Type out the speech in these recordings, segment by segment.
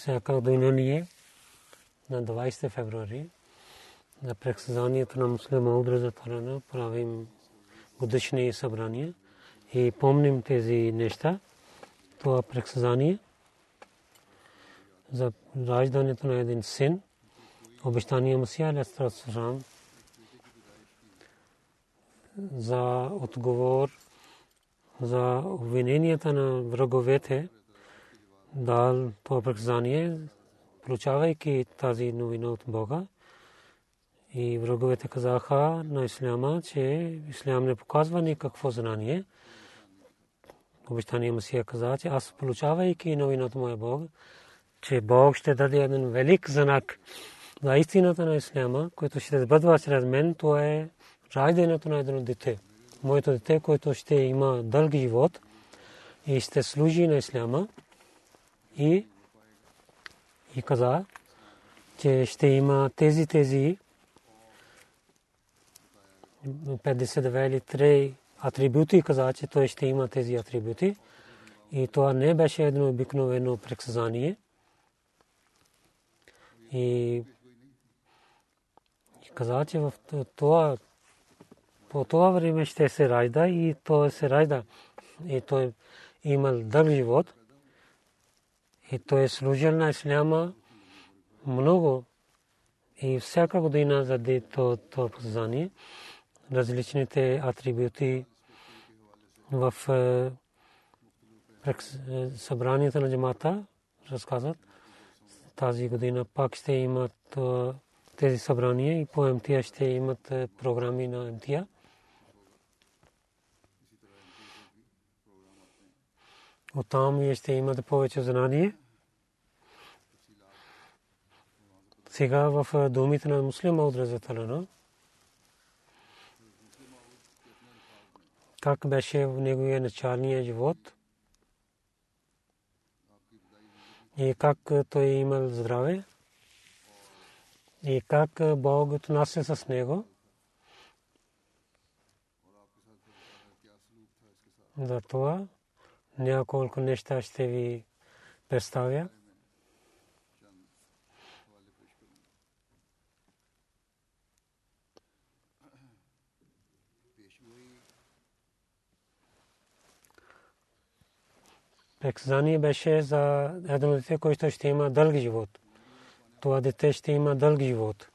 Всяка година ние на 20 февруари на предсъзнанието на муслима Удра Тарана правим годишни събрания и помним тези неща. Това предсъзнание за раждането на един син, обещания Масия Алейхиссалам за отговор за обвиненията на враговете дал това приказание, получавайки тази новина от Бога. И враговете казаха на Исляма, че Ислям не показва никакво знание. Обещания Масия каза, че аз получавайки новина от моя Бог, че Бог ще даде един велик знак за истината на Исляма, който ще бъдва чрез мен, това е раждането на едно дете. Моето дете, което ще има дълги живот и ще служи на Исляма и, и каза, че ще има тези, тези 52 или 3 атрибути каза, че той ще има тези атрибути. И това не беше едно обикновено предсказание. И, и каза, че в това по това време ще се ражда и той се ражда. И той имал дълг живот. И той е служил на Исляма много. И всяка година заде то, то познание, различните атрибути в събранията на джамата разказват. Тази година пак ще имат тези събрания и по МТА ще имат програми на МТА. Оттам ще имате повече знание. Сега в думите на муслима от Разаталана, как беше в неговия началния живот и как той е имал здраве и как Бог отнася с него. За това няколко неща ще ви представя. Предсказание беше за едно дете, което ще има дълги живот. Това дете ще има дълги живот.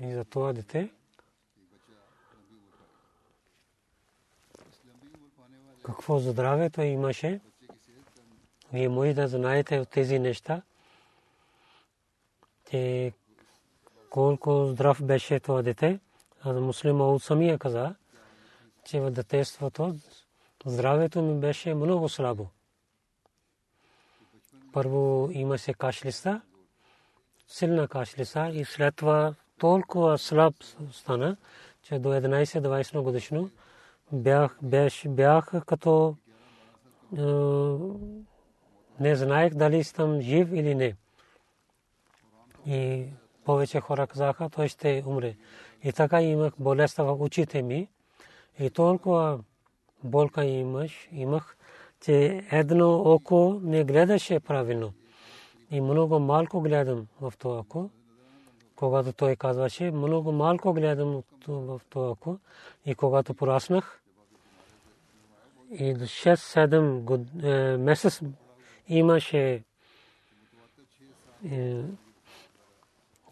И за това дете какво здраве той имаше. Вие може да знаете от тези неща, че колко здрав беше това дете. А муслима от самия каза, че в детеството здравето ми беше много слабо. Първо имаше кашлица, силна кашлица и след това толкова слаб стана, че до 11-20 годишно бях, бях, бях като е, не знаех дали съм жив или не. И повече хора казаха, той ще умре. И така имах болестта в очите ми. И толкова болка имаш, имах, че едно око не гледаше правилно. И много малко гледам в това око. Когато той казваше, много малко гледам в това око. И когато пораснах, и до 6-7 е, месец имаше е,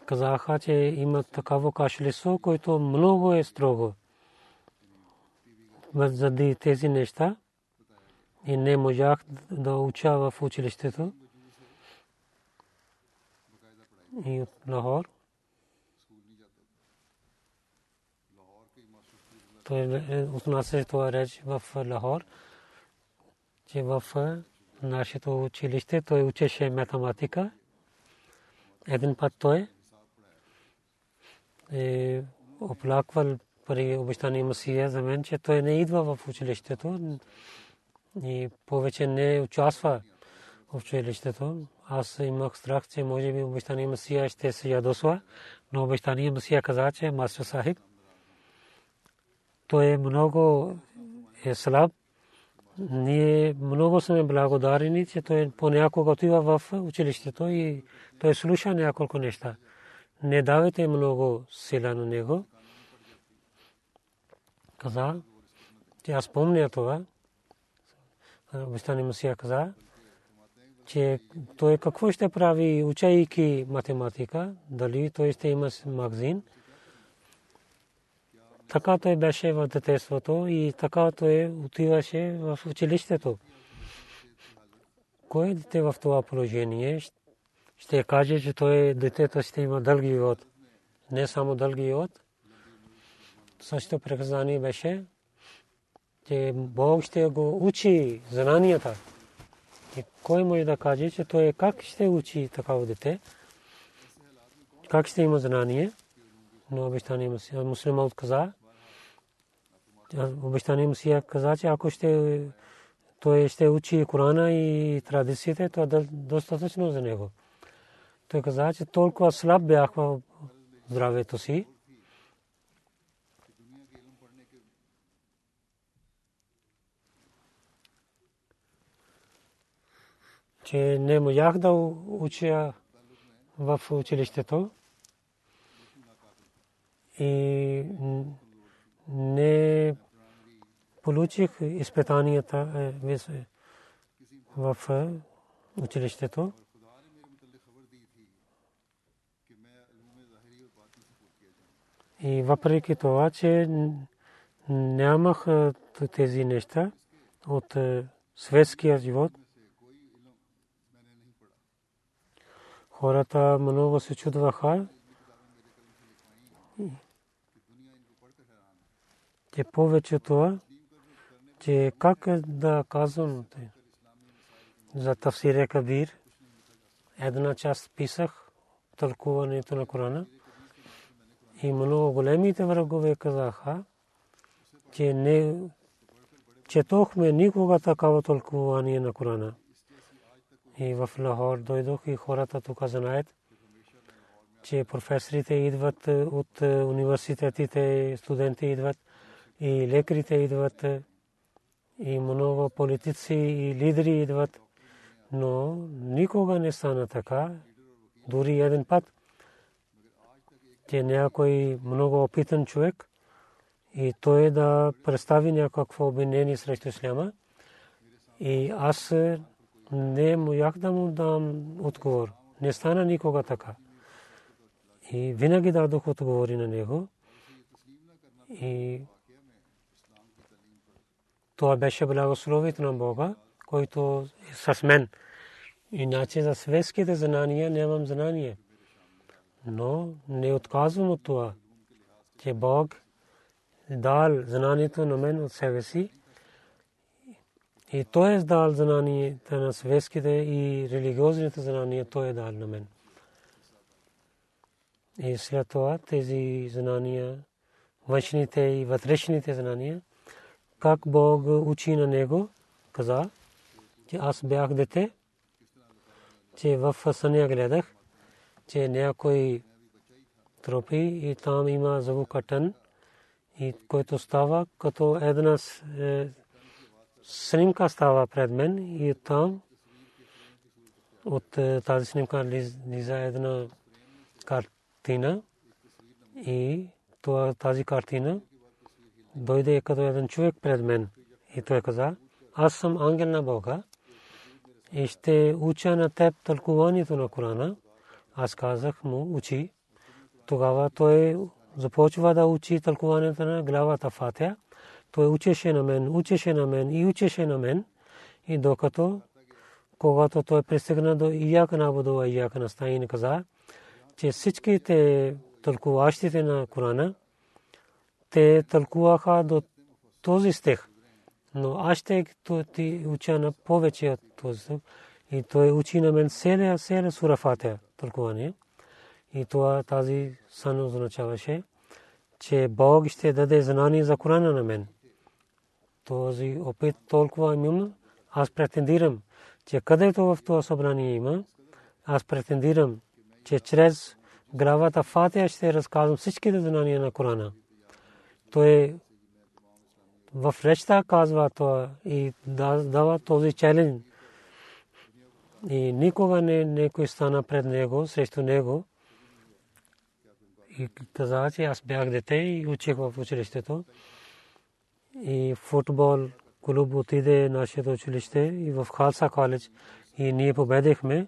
казаха, че има такава кашлесо, което много е строго. Заради тези неща и не можах да уча в училището. И от Лахор. Той е, отнася това реч в Лахор, че в нашето училище той учеше математика. Един път той е оплаквал при обещание Масия за мен, че той не идва в училището и повече не участва в училището. Аз имах страх, че може би обещание Масия ще се ядосва, но обещание Масия каза, че Мастер Сахиб той е много е слаб. Ние много сме благодарени, че той понякога отива в училището и той слуша няколко неща. Не давайте много сила на него. Каза, че аз помня това. Обещани Масия каза, че той какво ще прави, учайки математика, дали той ще има магазин. Така той беше в детеството и така той отиваше в училището. Кой е дете в това положение ще каже, че той детето ще има дълги живот. Не само дълги живот. Също приказание беше, че Бог ще го учи знанията. И кой може да каже, че той как ще учи такава дете? Как ще има знание? Но обещание муслима отказа. Обещание Мусия каза, че ако ще той ще учи Корана и традициите, това е достатъчно за него. Той каза, че толкова слаб бях в здравето си. че не можах да уча в училището и не получих изпитанията е, в е, училището. И въпреки това, че нямах тези неща от светския живот, хората много се чудваха, че повече това, че как да казвам за Тафсире Кабир, една част писах тълкуването на Корана. И много големите врагове казаха, че не четохме никога такава тълкувание на Корана. И в Лахор дойдох и хората тук знаят, че професорите идват от университетите, студенти идват и лекарите идват, и много политици и лидери идват, но никога не стана така, дори един път че някой много опитан човек и той да представи някакво обвинение срещу исляма. И аз не можах да му дам отговор. Не стана никога така. И винаги дадох отговори на него. И това беше благословието на Бога, който е с мен. Иначе за светските знания нямам знание но не отказвам от това, че Бог дал знанието на мен от себе си и Той е дал знанието на светските и религиозните знания, Той е дал на мен. И след това тези знания, външните и вътрешните знания, как Бог учи на него, каза, че аз бях дете, че в съня гледах, че някой тропи и там има звукатън и който става като една е, снимка става пред мен и там от е, тази снимка лиза една картина и тази картина дойде като един човек пред мен и той каза, аз съм ангел на Бога и ще уча на теб тълкуванието на Корана. Аз казах му, учи. Тогава той започва да учи тълкуването на главата Фатия. Той учеше на мен, учеше на мен и учеше на мен. И докато, когато той пристигна до Ияка на Абуду, Ияка на Стаин каза, че всичките тълкуващите на Корана, те тълкуваха до този стих. Но аз ще ти уча на повече от този стих. И той учи на мен селя, селя сура Фатия, тълкуване. И това тази сън означаваше, че Бог ще даде знание за Корана на мен. Този опит толкова имам, аз претендирам, че където в това събрание има, аз претендирам, че чрез главата Фатия ще разказвам всичките знания на Корана. Той в речта казва това и дава този челендж. И никога не някой стана пред него, срещу него. И каза, че аз бях дете и учих в училището. И футбол клуб отиде нашето училище и в Халса коледж. И ние победихме.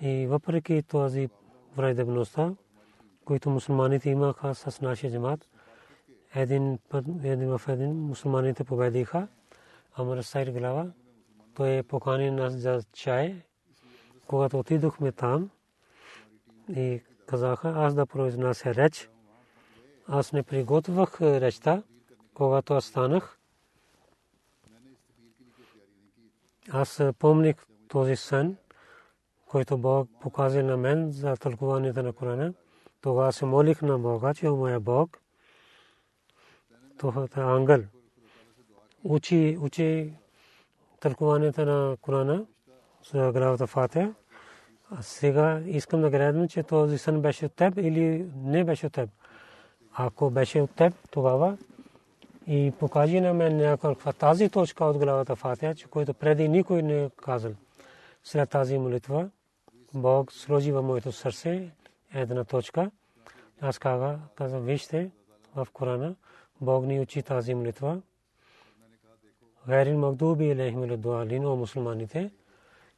И въпреки този враждебността, които мусулманите имаха с нашия джамат, един един в един мусулманите победиха. Амар Сайр глава, той покани нас за чай. Когато отидохме там и казаха, аз да произнася реч, аз не приготвях речта, когато аз станах. Аз помних този сън, който Бог показа на мен за тълкуването на Корана. Тогава се молих на Бога, че моя Бог, това е ангел, учи, учи тълкуването на Корана за главата Фатия. А сега искам да гледам, че този сън беше от теб или не беше от теб. Ако беше от теб, тогава и покажи на мен някаква тази точка от главата Фатия, че който преди никой не е казал. След тази молитва, Бог сложи в моето сърце една точка. Аз казах, вижте в Корана, Бог ни учи тази молитва. Гайрин Магдуби Алейхим Дуалин, о мусулманите,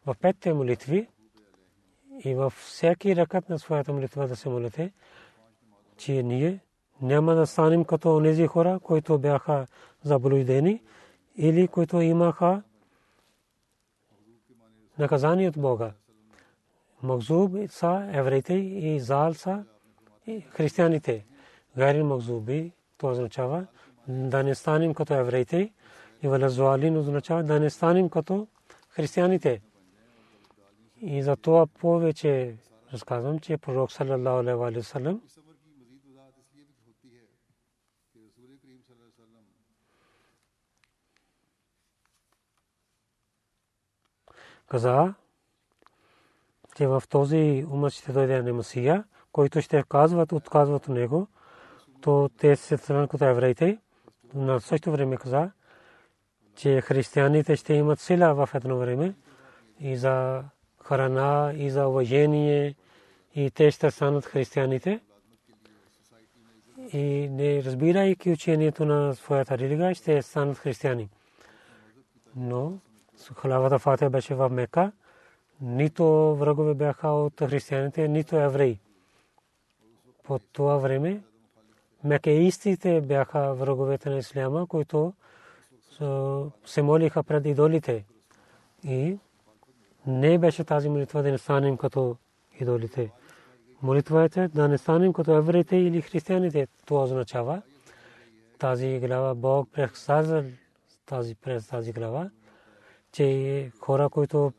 в петте молитви и във всеки ръкът на своята молитва да се молите, че ние няма да станем като онези хора, които бяха заблудени или които имаха наказание от Бога. Махзуб са евреите и зал са християните. Гайрин Махзуби, то означава да не станем като евреите и валазуалин означава да не станем като християните. И за това повече разказвам, че пророк саллалаху алейхи ва саллям каза, че в този умът ще дойде на Масия, който ще казват, отказват от него, то те се страна като евреите. На същото време каза, че християните ще имат сила в едно време и за храна, и за уважение, и те ще станат християните. И не разбирайки учението на своята религия, ще станат християни. Но халавата Фатия беше в Мека, нито врагове бяха от християните, нито евреи. По това време мекеистите бяха враговете на исляма, които се молиха пред идолите. И не беше тази молитва да не станем като идолите. Молитва е да не станем като евреите или християните. Това означава тази глава Бог прехсаза тази през тази глава, че хора, които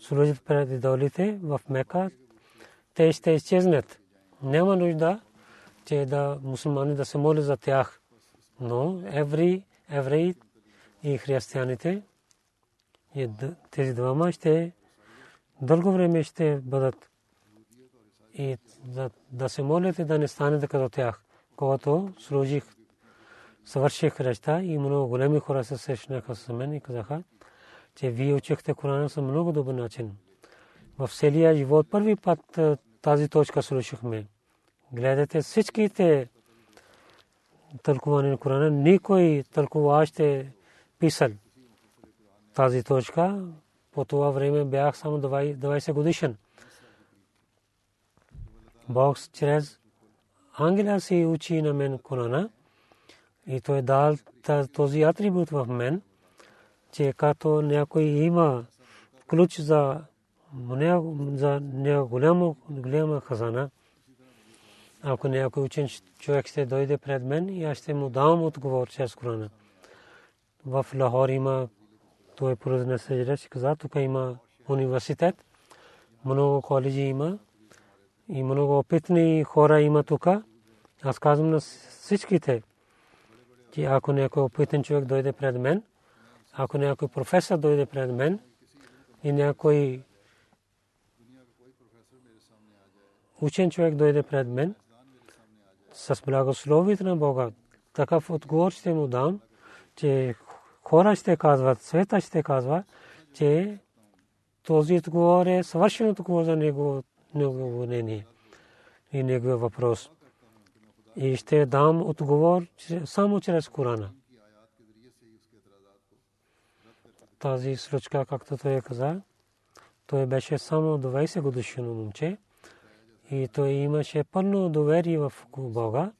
служат пред идолите в Мека, те ще изчезнат. Няма нужда, че да мусулмани да се молят за тях. Но евреи, евреи и християните, тези двама ще дълго време ще бъдат и да, да се молите да не станете като тях. Когато служих, съвърших речта и много големи хора се срещнаха с мен и казаха, че вие учихте Корана с много добър начин. В целия живот първи път тази точка слушахме. Гледате всичките тълкуване на Корана, никой тълкуващ е писал тази точка. По това време бях само 20 годишен. Бог чрез ангела си учи на мен Корана и той е дал този атрибут в мен, че като някой има ключ за голяма хазана, ако някой учен човек ще дойде пред мен и аз ще му дам отговор чрез Корана. В Лахор има той произнесе реч, каза, тук има университет, много коледжи има и много опитни хора има тук. Аз казвам на всичките, че ако някой опитен човек дойде пред мен, ако някой професор дойде пред мен и някой учен човек дойде пред мен с благословието на Бога, такъв отговор ще му дам, че хора ще казват, света ще казва, че този отговор е съвършен отговор за него, негово мнение и неговия въпрос. И ще дам отговор само чрез Корана. Тази случка, както той каза, той беше само 20 годишно момче и той имаше пълно доверие в Бога.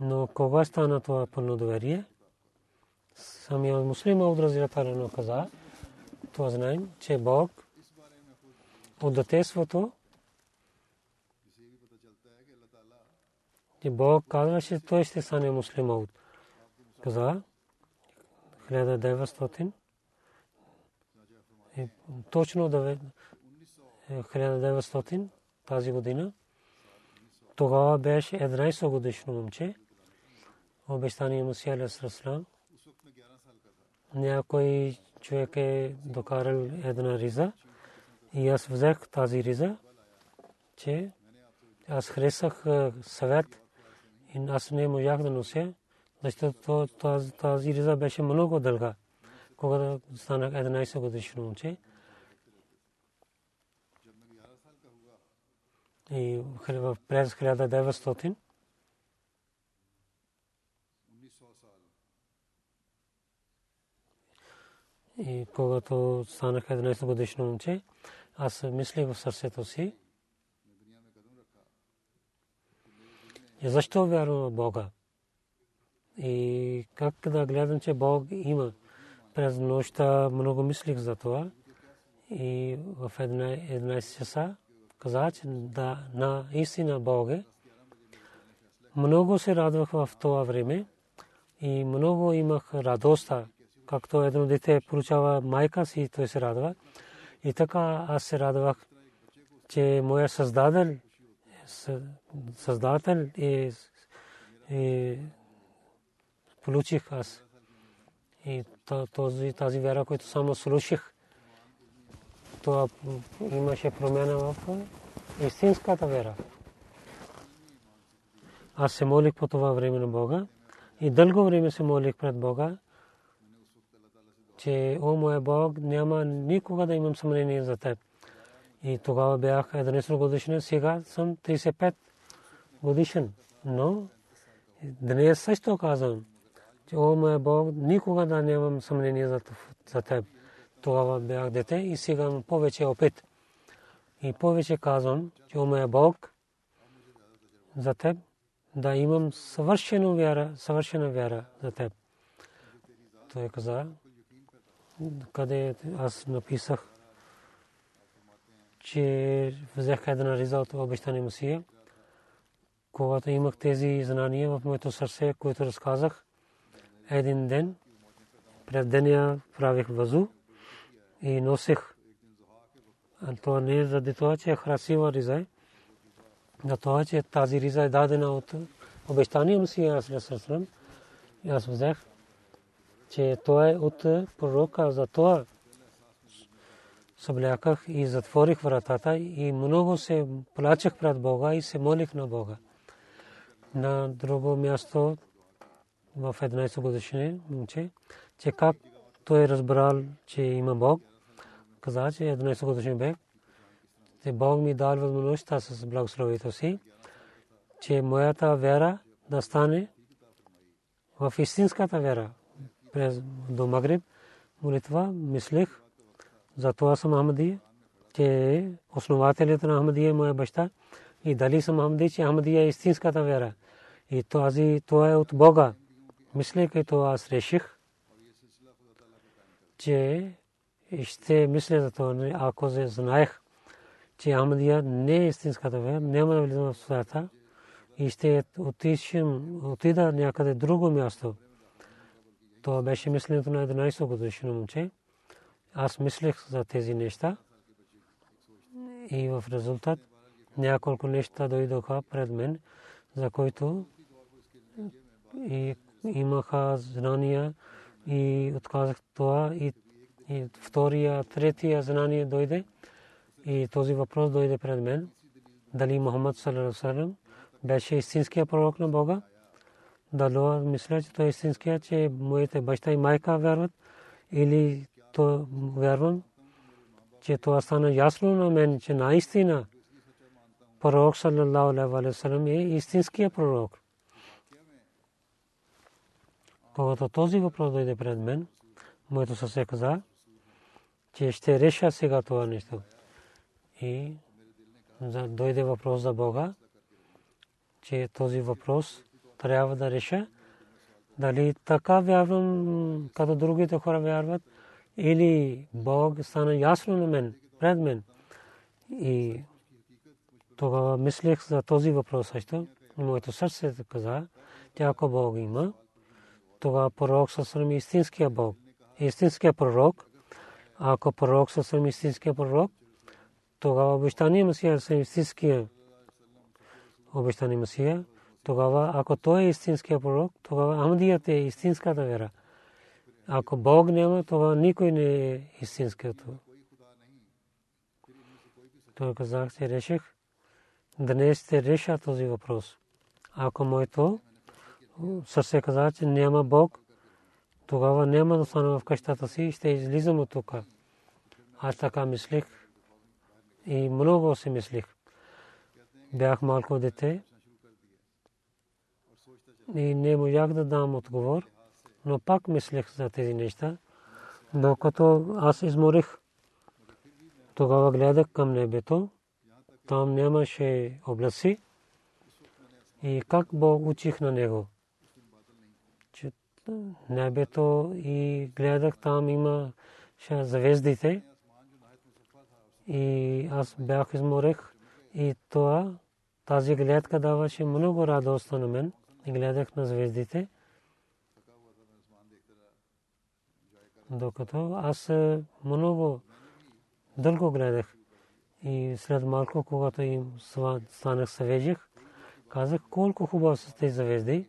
Но кога стана това пълно доверие? Самия муслим Аудразилатарано каза, това знаем, че Бог от детеството че Бог казваше, той ще стане муслим Каза, 1900 точно 1900 тази година. Тогава беше 11 годишно момче. Обещание Мусия Алейхиссалам. Някой човек е докарал една риза и аз взех тази риза, че аз харесах съвет и аз не можах да нося, защото тази риза беше много дълга, когато станах 11 годишно момче. И през 1900 и когато станах 11 годишно момче, аз мислих в сърцето си, и защо вярвам в Бога? И как да гледам, че Бог има. През нощта много мислих за това. И в 11 часа каза, че да, на истина Бог е. Много се радвах в това време и много имах радостта, както едно дете получава майка си, той се радва. И така аз се радвах, че моя създател, създател е, е получих аз. И този, тази вяра, която само слушах, това имаше промяна в истинската вера. Аз се молих по това време на Бога и дълго време се молих пред Бога, че, о моя Бог, няма никога да имам съмнение за теб. И тогава бях 11 годишен, сега съм 35 годишен. Но днес също казвам, че, о моя Бог, никога да нямам съмнение за теб тогава бях дете и сега имам повече опит. И повече казвам, че у моя Бог за теб да имам съвършена вяра, съвършена вяра за теб. Той каза, къде аз написах, че взех една риза от обещания Мусия. Когато имах тези знания в моето сърце, които разказах, един ден, пред деня правих вазу, и носех. Това не е заради това, че е красива риза е. За това, че тази риза е дадена от обещания Мусия Сърсърсърм. И аз взех, че това е от пророка. За това събляках и затворих вратата и много се плачех пред Бога и се молих на Бога. На друго място в 11 годишни момче, че как той е разбрал, че има Бог, каза, че 11 годишни бе, че Бог ми дал възможността с благословието си, че моята вера да стане в истинската вера. През до Магриб молитва мислех, за това съм Ахмадия, че основателят на Ахмадия е моя баща и дали съм Ахмадия, че Ахмадия е истинската вера. И тази, това е от Бога. Мислейки това аз реших, че ще мисля за това, ако се знаех, че Ахмадия не е истинската вера, няма да влизам в свята и ще отида някъде друго място. Това беше мисленето на 11 годишно момче. Аз мислех за тези неща и в резултат няколко неща дойдоха пред мен, за които и имаха знания и отказах това и, и втория, третия знание дойде и този въпрос дойде пред мен. Дали Мухаммад саллалаху беше истинския пророк на Бога? Дало мисля, че той е истинския, че моите баща и майка вярват или то вярвам, че това стана ясно на мен, че наистина пророк салам е истинския пророк. Когато този въпрос дойде пред мен, моето съсе каза, че ще реша сега това нещо. И дойде въпрос за Бога, че този въпрос трябва да реша. Дали така вярвам, като другите хора вярват, или Бог стана ясно на мен, пред мен. И тогава мислех за този въпрос също. Моето сърце каза, че ако Бог има, тогава пророк съвсем истинския Бог, истинския пророк. Ако пророк съвсем истинския пророк, тогава обещание Масия е истинския обещание Масия. Тогава, ако той е истинския пророк, тогава Амдият е истинската вера. Ако Бог няма, това никой не е истинското. Той казах, че реших. Днес ще реша този въпрос. Ако моето сърце каза, че няма Бог, тогава няма да стана в къщата си и ще излизам от тук. Аз така мислих и много си мислих. Бях малко дете и не можах да дам отговор но пак мислех за тези неща. Докато аз изморих, тогава гледах към небето, там нямаше облаци и как Бог учих на него. Небето и гледах там има звездите и аз бях изморех и това тази гледка даваше много радост на мен гледах на звездите. докато аз е, много дълго гледах. И след малко, когато им станах съвежих, казах колко хубаво са тези завезди,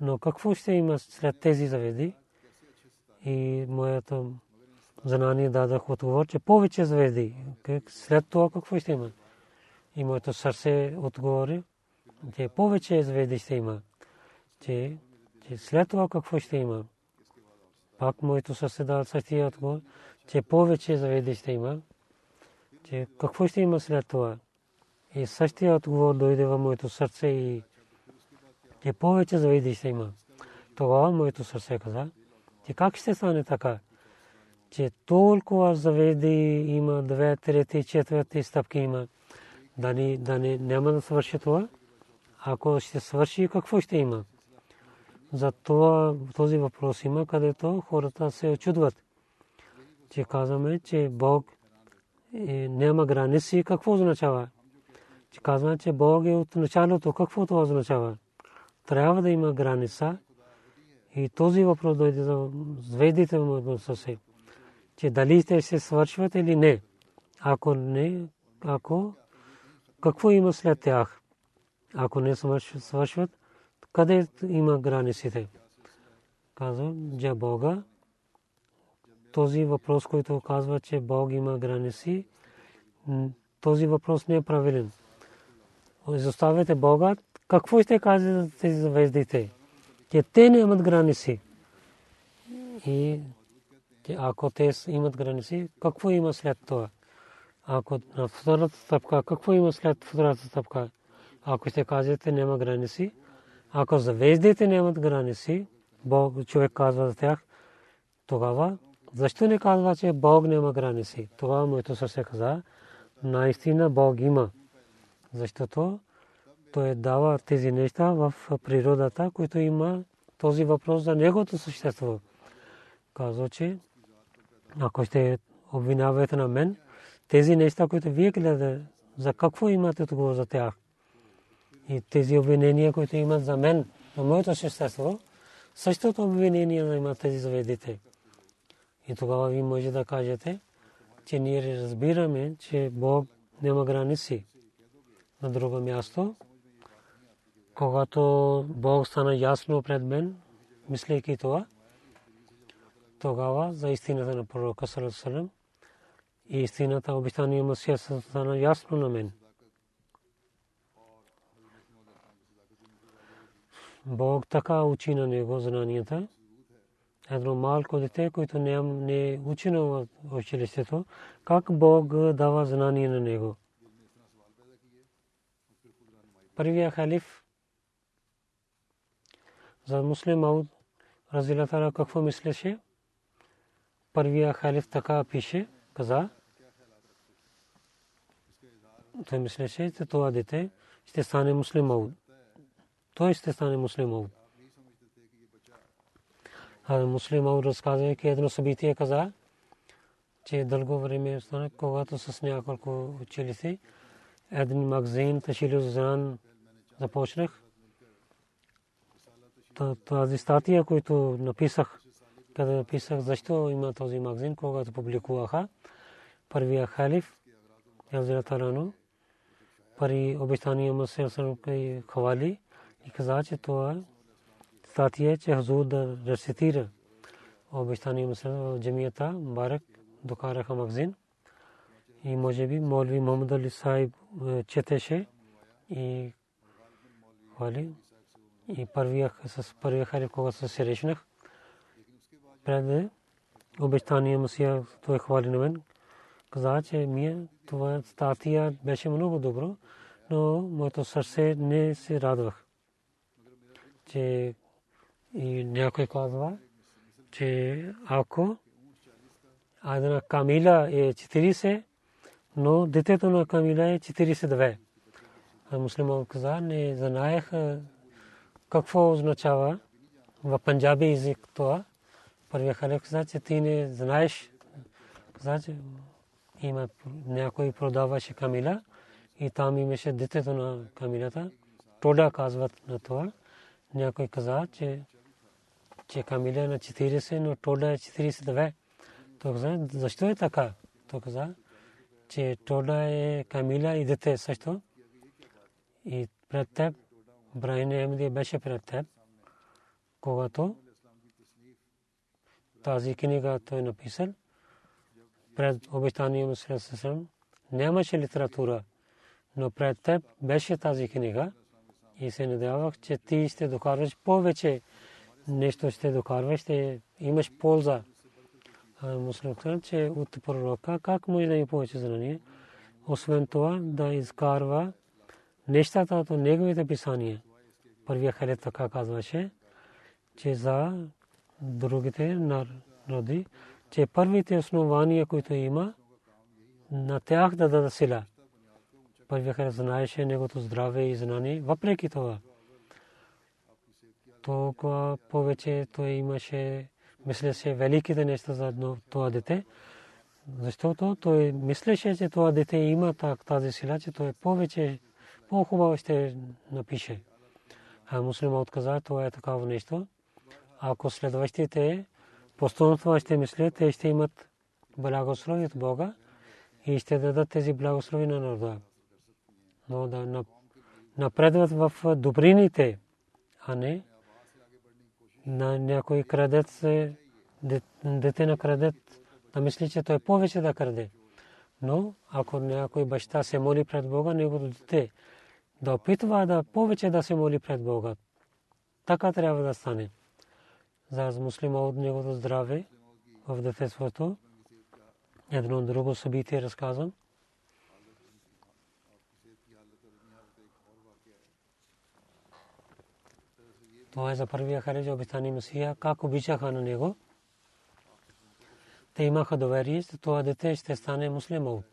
но какво ще има след тези завезди? И моето знание дадах отговор, че повече звезди. След това какво ще има? И моето сърце отговори, че повече звезди ще има. Че, че след това какво ще има? пак моето сърце дал същия отговор, че повече заведи ще има, че какво ще има след това. И същия отговор дойде в моето сърце и че повече заведи ще има. Тогава моето сърце каза, че как ще стане така, че толкова заведи има две, трети, четвърти стъпки има, да, ни, да ни, няма да свърши това. Ако ще свърши, какво ще има? За това този въпрос има, където хората се очудват. Че казваме, че Бог е, няма граници. Какво означава? Че казваме, че Бог е от началото. Какво това означава? Трябва да има граница. И този въпрос дойде за звездите в се. Че дали те се свършват или не. Ако не, ако какво има след тях? Ако не свършват, къде има границите. Казвам, за Бога този въпрос, който казва, че Бог има граници, този въпрос не е правилен. Изоставяте Бога, какво ще кажете за тези звездите? Че те не имат граници. И ако те имат граници, какво има след това? Ако на втората стъпка, какво има след втората стъпка? Ако ще кажете, няма граници. Ако звездите нямат граници, Бог, човек казва за тях, тогава защо не казва, че Бог няма граници? Тогава моето сърце каза, наистина Бог има. Защото той дава тези неща в природата, които има този въпрос за негото същество. Казва, че ако ще обвинявате на мен, тези неща, които вие гледате, за какво имате тогава за тях? И тези обвинения, които имат за мен, на моето същество, същото обвинение имат тези заведите. И тогава ви може да кажете, че ние разбираме, че Бог няма граници. На друго място, когато Бог стана ясно пред мен, мислейки това, тогава за истината на пророка Салесалем и истината обещания Масия стана ясно на мен. Бог така учи на него знанията. Едно малко дете, което не е учено в училището, как Бог дава знание на него. Първия халиф за муслим Мауд Разилатара какво мислеше? Първия халиф така пише, каза, той мислеше, че това дете ще стане муслим Мауд той ще стане муслимов. А муслимов разказвайки едно събитие каза, че дълго време стане, когато с няколко училища един магазин Ташилю Зан започнах. Тази статия, която написах, къде написах защо има този магазин, когато публикуваха, първия халиф, Язира Талану, пари обещания му се хвали, и каза, че това статия, че Хазур да рецитира обещания мусулман в джамията, Барак докараха магазин. И може би Молви Мохаммад Али Сайб четеше и хвали. И първия с първия халиф, когато се срещнах, пред обещания Мусия, той хвали на мен. Каза, че ми това статия беше много добро, но моето сърце не се радвах че и някой казва, че ако една камила е 40, но детето на камила е 42. А муслиман каза, не знаех какво означава в панджаби език това. Първият халиф каза, че ти не знаеш. Каза, че има някой продаваше камила и там имаше детето на камилата. Тода казват на това някой каза, че че Камиля на 40, но Тода е 42. Той каза, защо е така? Той каза, че Тода е Камиля и дете също. И пред теб, Брайан Емди беше пред теб, когато тази книга той е написал, пред обещания му нямаше литература, но пред теб беше тази книга и се надявах, че ти ще докарваш повече нещо ще докарваш, ще имаш полза. Мусулман, че от пророка как може да има повече знание? Освен това да изкарва нещата от неговите писания. Първия халет така казваше, че за другите народи, че първите основания, които има, на тях да дадат сила първия хер знаеше негото здраве и знание. Въпреки това, толкова повече той имаше, мислеше великите неща за това дете, защото той мислеше, че това дете има тази сила, че той повече, по-хубаво ще напише. А муслима отказа, това е такава нещо. Ако следващите постоянно ще мислят, те ще имат благослови от Бога и ще дадат тези благослови на народа но да напредват в добрините, а не на някой крадец, дете на крадец да мисли, че той повече да краде. Но ако някой баща се моли пред Бога, неговото дете да опитва да повече да се моли пред Бога. Така трябва да стане. За муслима от неговото здраве в детството. Едно друго събитие разказвам. Това е за първия Харидж обитани Месия, как обичаха на него. Те имаха доверие, че това дете ще стане муслимът.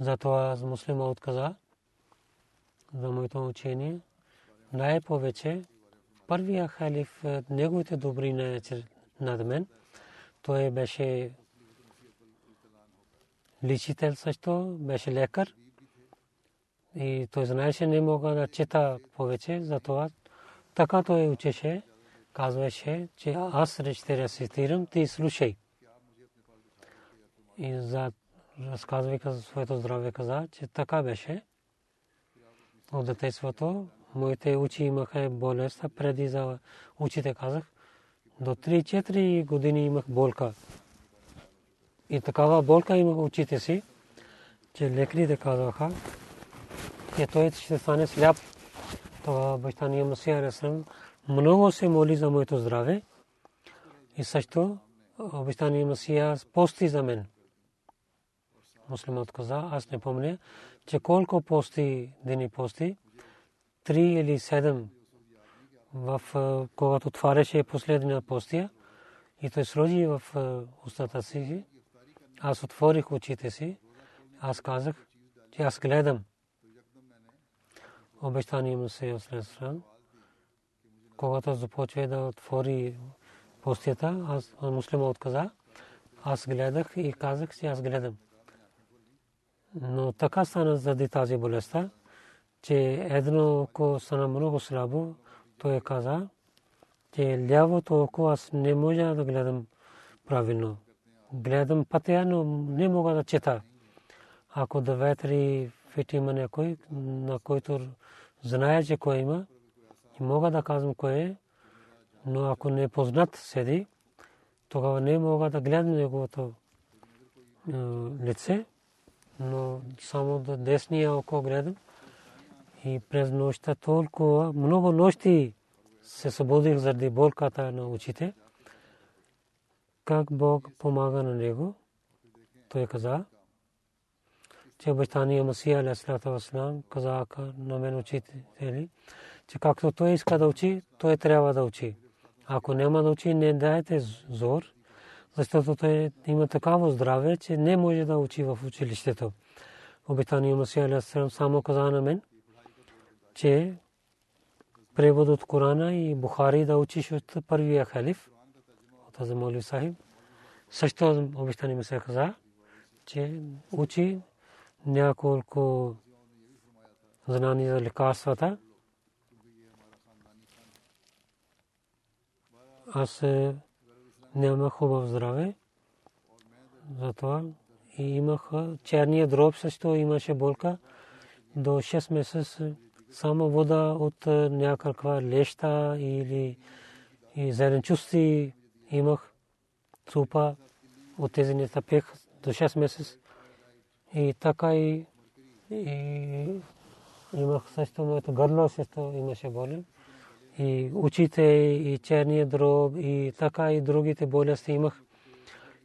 Затова муслима отказа за моето учение. Най-повече първия халиф, неговите добри над мен, той беше личител също, беше лекар. И той знаеше, не мога да чета повече, затова така той учеше, казваше, че аз ще рецитирам, ти слушай. И за разказвайка за своето здраве каза, че така беше. От детеството моите очи имаха болест, преди за очите казах, до 3-4 години имах болка. И такава болка имах очите си, че лекарите казваха, че той ще стане сляп. Това баща ни Масия Ресрам много се моли за моето здраве. И също баща ни Масия пости за мен. Муслимът каза, аз не помня, че колко пости дни пости, три или седем, в когато отваряше последния постия, и той сложи в устата си, аз отворих очите си, аз казах, че аз гледам обещание му се Осресран. Когато започва да отвори постията, аз муслима отказа. Аз гледах и казах, че аз гледам. Но така стана заради тази болестта, че едно око стана много слабо. Той каза, че лявото око аз не можа да гледам правилно. Гледам пътя, но не мога да чета. Ако да ветри фит има някой, на който знае, че кой има, мога да казвам кой е, но ако не познат седи, тогава не мога да гледам неговото лице, но само до десния око гледам. И през нощта толкова, много нощи се събудих заради болката на очите. Как Бог помага на него? Той каза, че обещания Масия Вассалам каза на мен учители, че както той иска да учи, той трябва да учи. Ако няма да учи, не дайте зор, защото той има такава здраве, че не може да учи в училището. Обитания Масия Алейхиссалам само каза на мен, че превод от Корана и Бухари да учиш от първия халиф, от Азамоли Сахиб. Също обещания Масия каза, че учи няколко знания за лекарствата. Аз нямах хубав здраве. Затова и имах черния дроб, също имаше болка. До 6 месеца само вода от някаква леща или и зеленчусти имах супа от тези неща пех до 6 месеца. И така и, и имах също моето гърло също имаше болен. И очите, и черния дроб, и така и другите болести имах.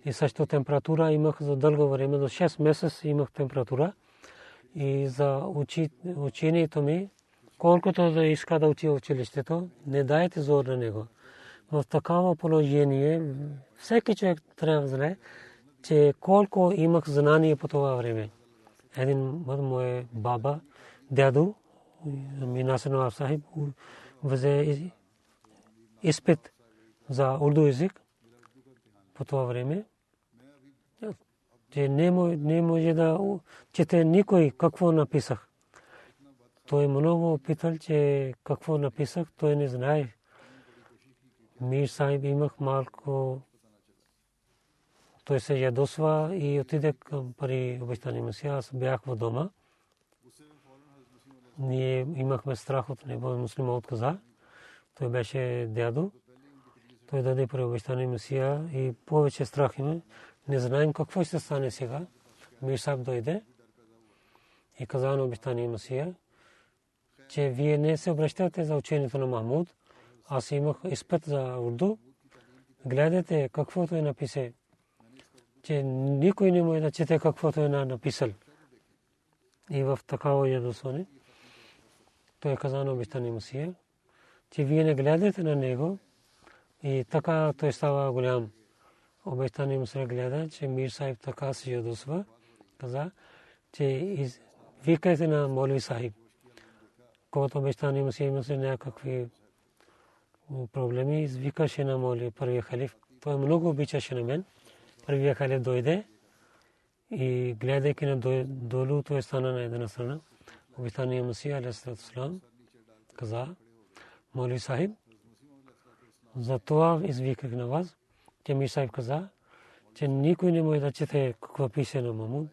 И също температура имах за дълго време, до 6 месеца имах температура. И за учението ми, колкото да иска да учи училището, не дайте зор на него. В такава положение, всеки човек трябва да знае, че колко имах знание по това време. Един мой баба, дядо, Минасен Нуар взе изпит за урду език по това време. Че не може да чете никой какво написах. Той много питал, че какво написах, той не знае. Мир Сахиб имах малко той се ядосва и отиде към пари обещани Месия. Аз бях в дома. Ние имахме страх от него, муслима отказа. Той беше дядо. той даде преобещание Месия и повече страх има. Не знаем какво ще стане сега. Мир Саб дойде и каза на обещание Месия, че вие не се обръщате за учението на Махмуд. Аз имах изпит за урду. Гледайте каквото е написе, че никой не може да чете каквото е написал. И в такава ядосване. Той е каза на обещание Месия, че вие не гледате на него и така той става голям. Обещание му се гледа, че Мир Сахиб така се ядосва. Каза, че викайте на Молви Сахиб. Когато обещание се имаше някакви проблеми, извикаше на Молви, първия халиф. Той много обичаше на мен. Първия халиф дойде и гледайки на долу, той стана на една страна. Обещание Масия, алейхиссалам, каза, Молви Сахиб, затова извиках на вас, че ми Сахиб каза, че никой не може да чете какво пише на Мамуд.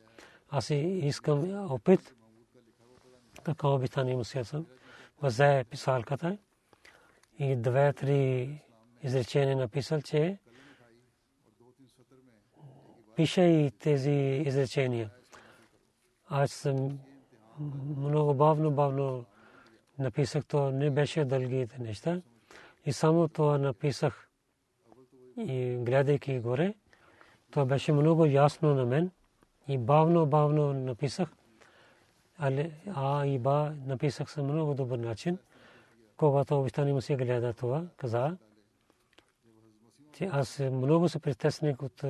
Аз искам опит. Така обитание му съм. Взе писалката и две-три изречения написал, че пише и тези изречения. Аз съм много бавно, бавно написах, то не беше дългите неща. И само това написах и гледайки горе, това беше много ясно на мен и бавно, бавно написах. А и Ба написах съм много добър начин. Когато обичтани му се гледа това, каза, че аз много се притесних от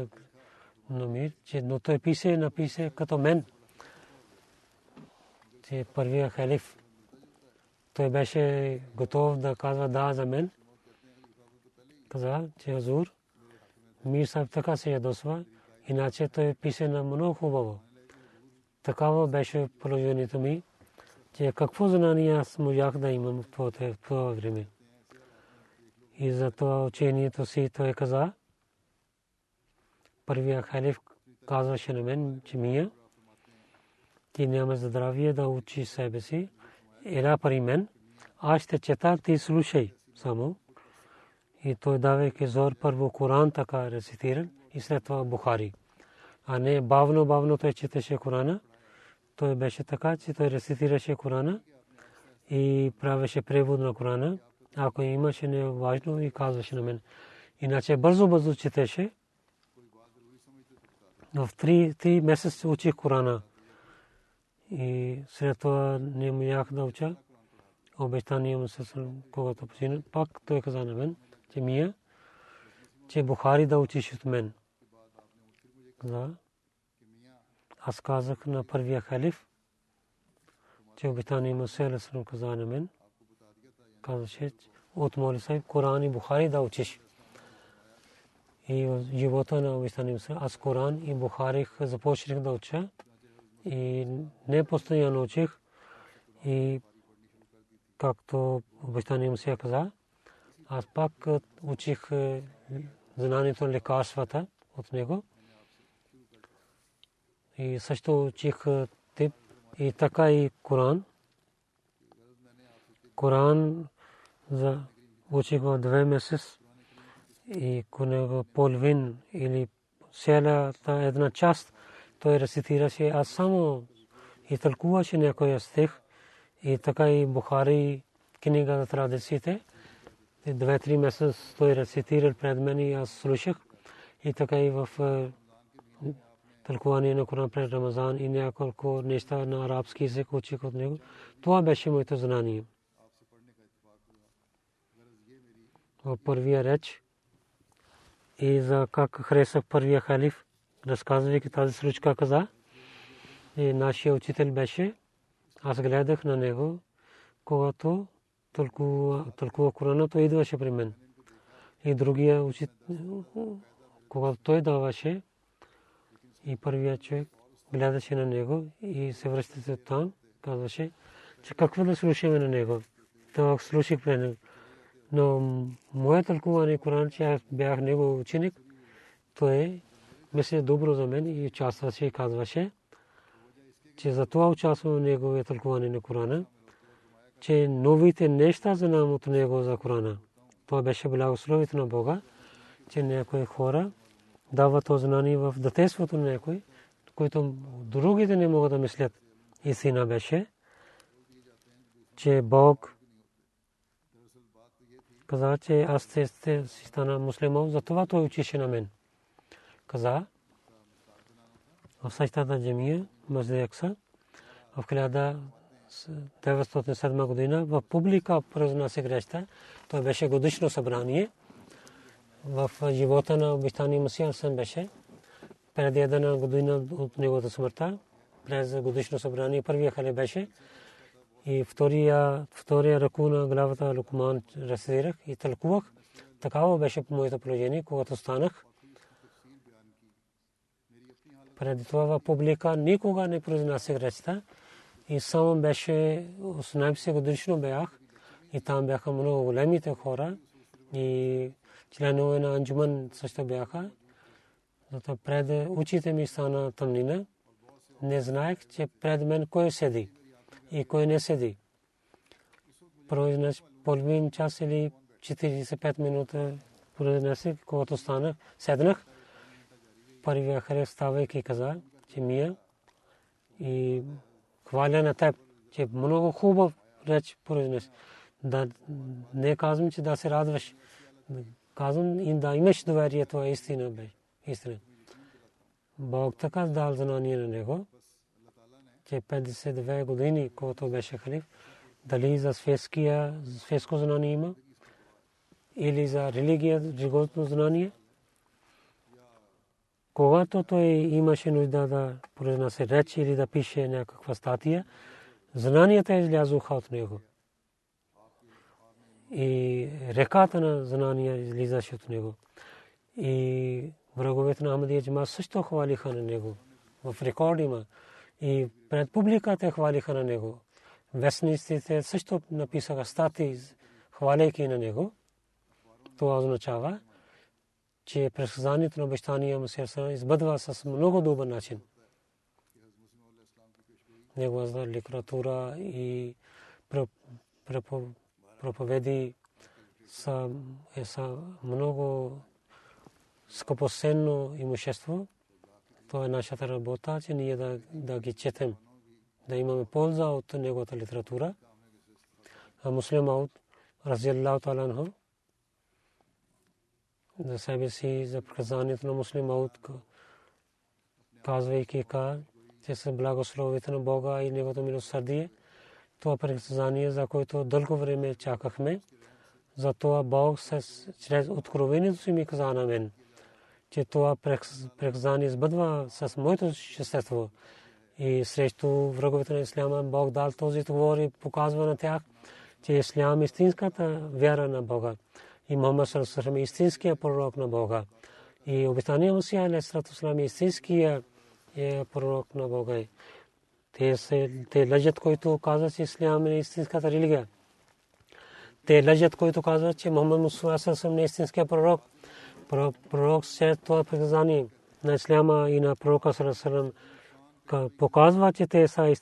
номер, че но той пише, напише като мен, че първия халиф, той беше готов да казва да за мен. Каза, че Азур, Мир Сахиб така се ядосва, иначе той пише на много хубаво. Такава беше положението ми, че какво знание аз можах да имам в това време. И за това учението си той каза, първия халиф казваше на мен, че мия, ти няма здравие да учи себе си, ела пари мен, аз ще чета, ти слушай само. И той давайки зор първо Коран така рецитиран и след това Бухари. А не бавно, бавно той четеше Корана. Той беше така, че той рецитираше Корана и правеше превод на Корана. Ако имаше не важно и казваше на мен. Иначе бързо, бързо четеше. В три, три месеца учих Корана. И след това не можах да уча. Обещание му се, когато посина. Пак той каза на мен, че мия, че Бухари да учиш от мен. Да. Аз казах на първия халиф, че обитание му се Алесалам каза на мен. Казаше, от Моли Сайб, Коран и Бухари да учиш. И живота на обитание му аз Коран и Бухари започнах да уча. И не постоянно учих. И както обитание му се каза, аз пак учих знанието на лекарствата от него. И също учих тип и така и Коран. Коран за учих в две месец и коне половин или цялата една част той рецитираше, аз само и тълкуваше някой стих и така и Бухари книга за традициите. Две-три месеца той рецитирал пред мен и аз слушах. И така и в тълкуване на Коран пред Рамазан и няколко неща на арабски език учих от него. Това беше моето знание. Първия реч и за как харесах първия халиф, разказвайки тази случка каза. И нашия учител беше, аз гледах на него, когато толкова Корана, той идваше при мен. И другия учит, когато той даваше, и първият човек гледаше на него и се връщаше там, казваше, че какво да слушаме на него. Това слушах при него. Но моят тълкуване Коран, че аз бях него ученик, той мисли добро за мен и участваше и казваше, че за това участвам в неговия тълкуване на Корана че новите неща знам от него за Корана. Това беше благословието на Бога, че някои хора дават то знание в детеството на някой, които другите не могат да мислят. Истина беше, че Бог каза, че аз ще стана муслиман, затова той учише на мен. Каза, в същата джамия, Мазде Акса, в 1907 година в публика произнася греща. Той беше годишно събрание в живота на обещания Масия Арсен беше. Преди една година от неговата смъртта, през годишно събрание, първия хали беше. И втория, втория ръку на главата Лукман разсирах и тълкувах. Такава беше по моето положение, когато станах. Преди това в публика никога не произнасях речта. И само беше 18 годишно бях. И там бяха много големите хора. И членове на Анджуман също бяха. Зато пред очите ми стана тъмнина. Не знаех, че пред мен кой седи и кой не седи. Произнес половин час или 45 минути произнесих, когато станах, седнах. Първия харес ставайки каза, че мия и хваля на теб, че много хубав реч произнес. Да не казвам, че да се радваш. Казвам и да имаш доверие, това е истина бе. Истина. Бог така дал знание на него, че 52 години, когато беше халиф, дали за светския, светско знание има, или за религия, религиозно знание. Когато той имаше нужда да произнесе реч или да пише някаква статия, знанията излязоха от него. И реката на знания излизаше от него. И враговете на Ахмадия Джама също хвалиха на него. В рекорд има. И пред публиката хвалиха на него. Вестниците също написаха статии, хваляйки на него. Това означава, че предсказанието на обещания Масия избъдва с много добър начин. Неговата литература и проповеди са, е, са много скъпоценно имущество. Това е нашата работа, че ние да, да ги четем, да имаме полза от неговата литература. А муслим Ауд, разияллаху таala за себе си, за приказанието на муслим Ауд, казвайки ка, че са благословите на Бога и Неговото милосърдие. Това приказание, за което дълго време чакахме. Затова Бог чрез откровението си ми каза на мен че това преказание сбъдва с моето същество. И срещу враговете на Исляма Бог дал този отговор и показва на тях, че Ислям е истинската вяра на Бога. И Мухаммад Сарасалам е истинския пророк на Бога. И обитания Мусия Алейхиссалам е истинския е пророк на Бога. Те, се, те лъжат, които казват, че Ислям е истинската религия. Те лъжат, които казват, че Мухаммад Мусия не е истинския пророк пророк след това приказание на Исляма и на пророка Сарасалам показва, че те са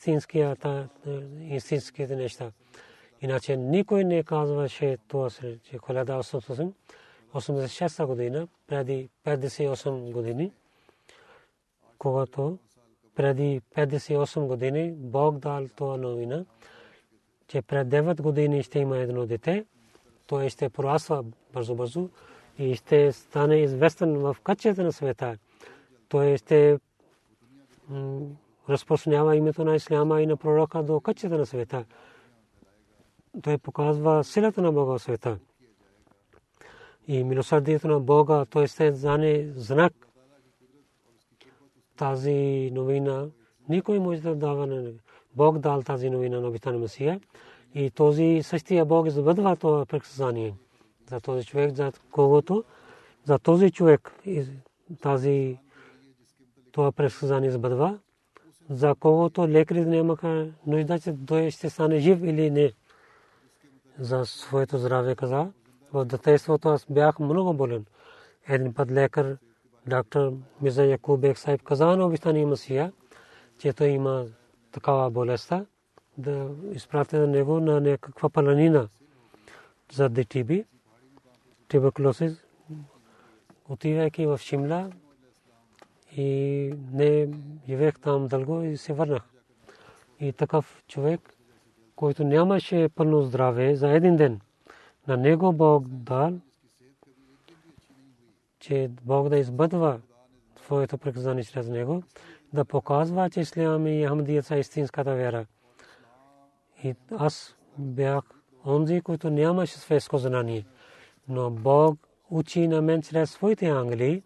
истинските неща. Иначе никой не казваше това, че 1886 година, преди 58 години, когато преди 58 години Бог дал това новина, че пред 9 години ще има едно дете, то ще пораства бързо-бързо, и ще стане известен в качеството на света. Той ще разпространява името на Исляма и на пророка до качеството на света. Той показва силата на Бога в света. И милосърдието на Бога, той ще знане знак. Тази новина никой може да дава на Бог дал тази новина на обитана Масия. И този същия Бог забъдва това предсказание за този човек, за когото, за този човек тази това предсказание сбъдва, за когото лекарите нямаха нужда, че той ще стане жив или не. За своето здраве каза. В детството аз бях много болен. Един път лекар, доктор Миза Якубек Сайб каза на обистани Масия, че той има такава болест, да изпрати на него на някаква паланина за ДТБ туберкулозис отивайки в Шимла и не живеех там дълго и се върнах. И такъв човек, който нямаше пълно здраве за един ден, на него Бог дал, че Бог да избъдва своето приказание чрез него, да показва, че Ислам и Ахмадият са истинската вера. И аз бях онзи, който нямаше светско знание. Но Бог учи на мен чрез своите ангели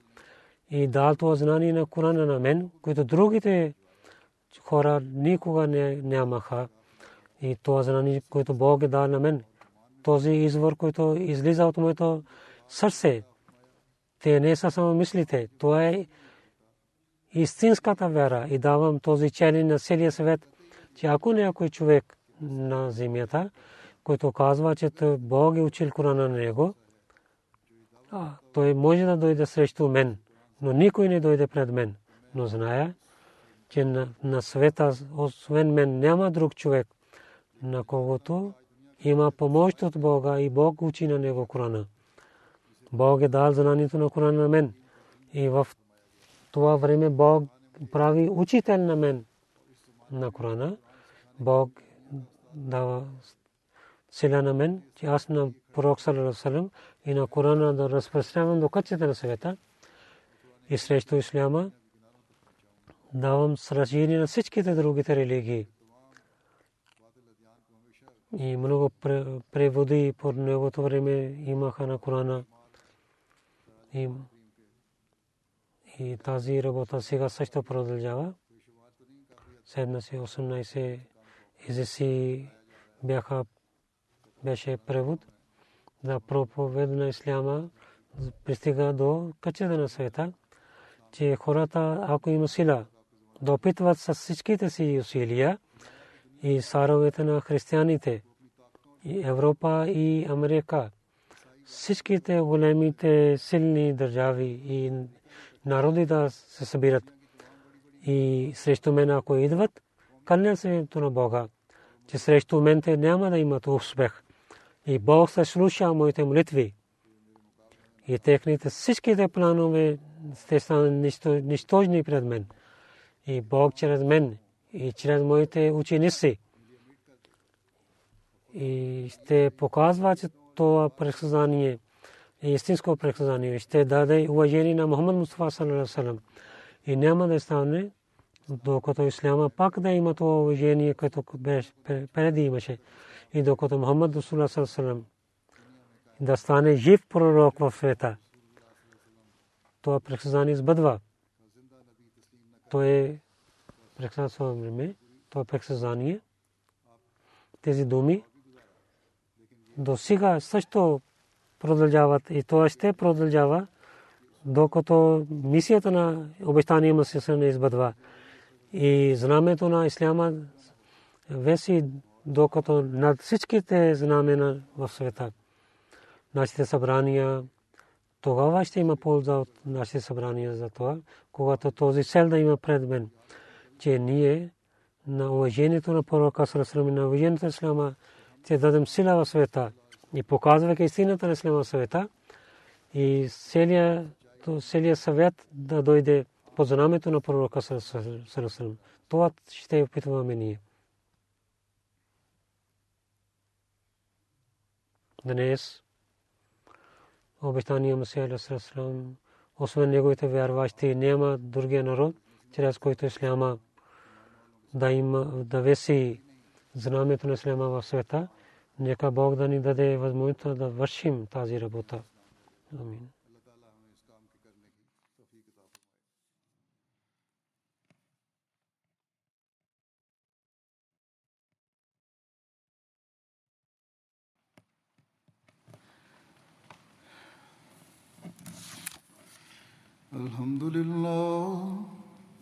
и дал това знание на Корана на мен, които другите хора никога не нямаха. И това знание, което Бог е дал на мен, този извор, който излиза от моето сърце, те не са само мислите. Това е истинската вера и давам този челен на целия свет, че ако някой човек на земята, който казва, че Бог е учил Корана на него, той може да дойде срещу мен, но никой не дойде пред мен. Но зная, че на, на света, освен мен, няма друг човек, на когото има помощ от Бога и Бог учи на него Корана. Бог е дал знанието на Корана на мен. И в това време Бог прави учител на мен на Корана. Бог дава сила на мен, че аз на пророк Салам и на Корана да разпространявам до кътчета на света и срещу Исляма давам сражение на всичките другите религии. И много преводи по неговото време имаха на Корана. И, и тази работа сега също продължава. Седна си 18 езици бяха беше превод за проповед на исляма пристига до качеда на света, че хората, ако има сила, да опитват с всичките си усилия и саровете на християните, и Европа и Америка, всичките големите силни държави и народи да се събират. И срещу мен, ако идват, кълня се на Бога, че срещу мен те няма да имат успех. И Бог се слуша моите молитви. И техните всичките планове ще станат нищожни пред мен. И Бог чрез мен и чрез моите ученици и ще показва, че това предсказание е истинско предсказание. Ще даде уважение на Мухаммад Мустафа саллалаху И няма да стане докато исляма пак да има това уважение, което преди имаше. И докато Мухаммад Расулullah саллалаху да стане жив пророк в света. Това предсказание сбъдва. То е предсказание. Това е предсказание. Тези думи до сега също продължават и това ще продължава, докато мисията на обещания Масия не избъдва. И знамето на Исляма веси докато над всичките знамена в света. Нашите събрания, тогава ще има полза от нашите събрания за това, когато този цел да има пред мен, че ние на уважението на пророка Сарасрами, на уважението на Ислама, ще дадем сила в света и показвайки истината на Ислама в света и целият съвет да дойде под знамето на пророка Сарасрам. Това ще опитваме ние. Днес обещания Масия Сарасрам, освен неговите вярващи, няма другия народ, чрез който Исляма да има да веси знамето на Исляма в света. Нека Бог да ни даде възможност да вършим тази работа. Амин. الحمد لله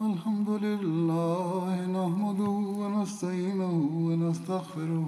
الحمد لله نحمده ونستعينه ونستغفره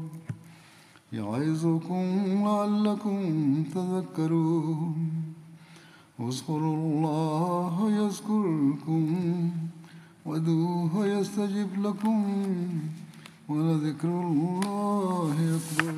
يعظكم لعلكم تذكرون. اذكروا الله يذكركم ودوه يستجب لكم ولذكر الله أكبر